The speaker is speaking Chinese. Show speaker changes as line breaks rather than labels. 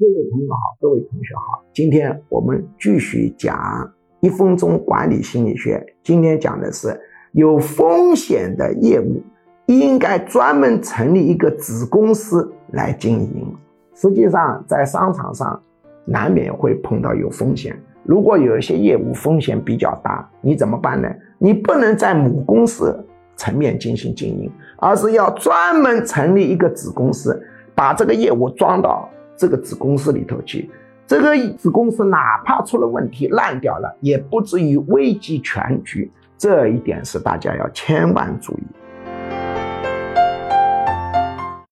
各位朋友好，各位同学好，今天我们继续讲一分钟管理心理学。今天讲的是有风险的业务应该专门成立一个子公司来经营。实际上，在商场上难免会碰到有风险。如果有一些业务风险比较大，你怎么办呢？你不能在母公司层面进行经营，而是要专门成立一个子公司，把这个业务装到这个子公司里头去。这个子公司哪怕出了问题烂掉了，也不至于危及全局。这一点是大家要千万注意。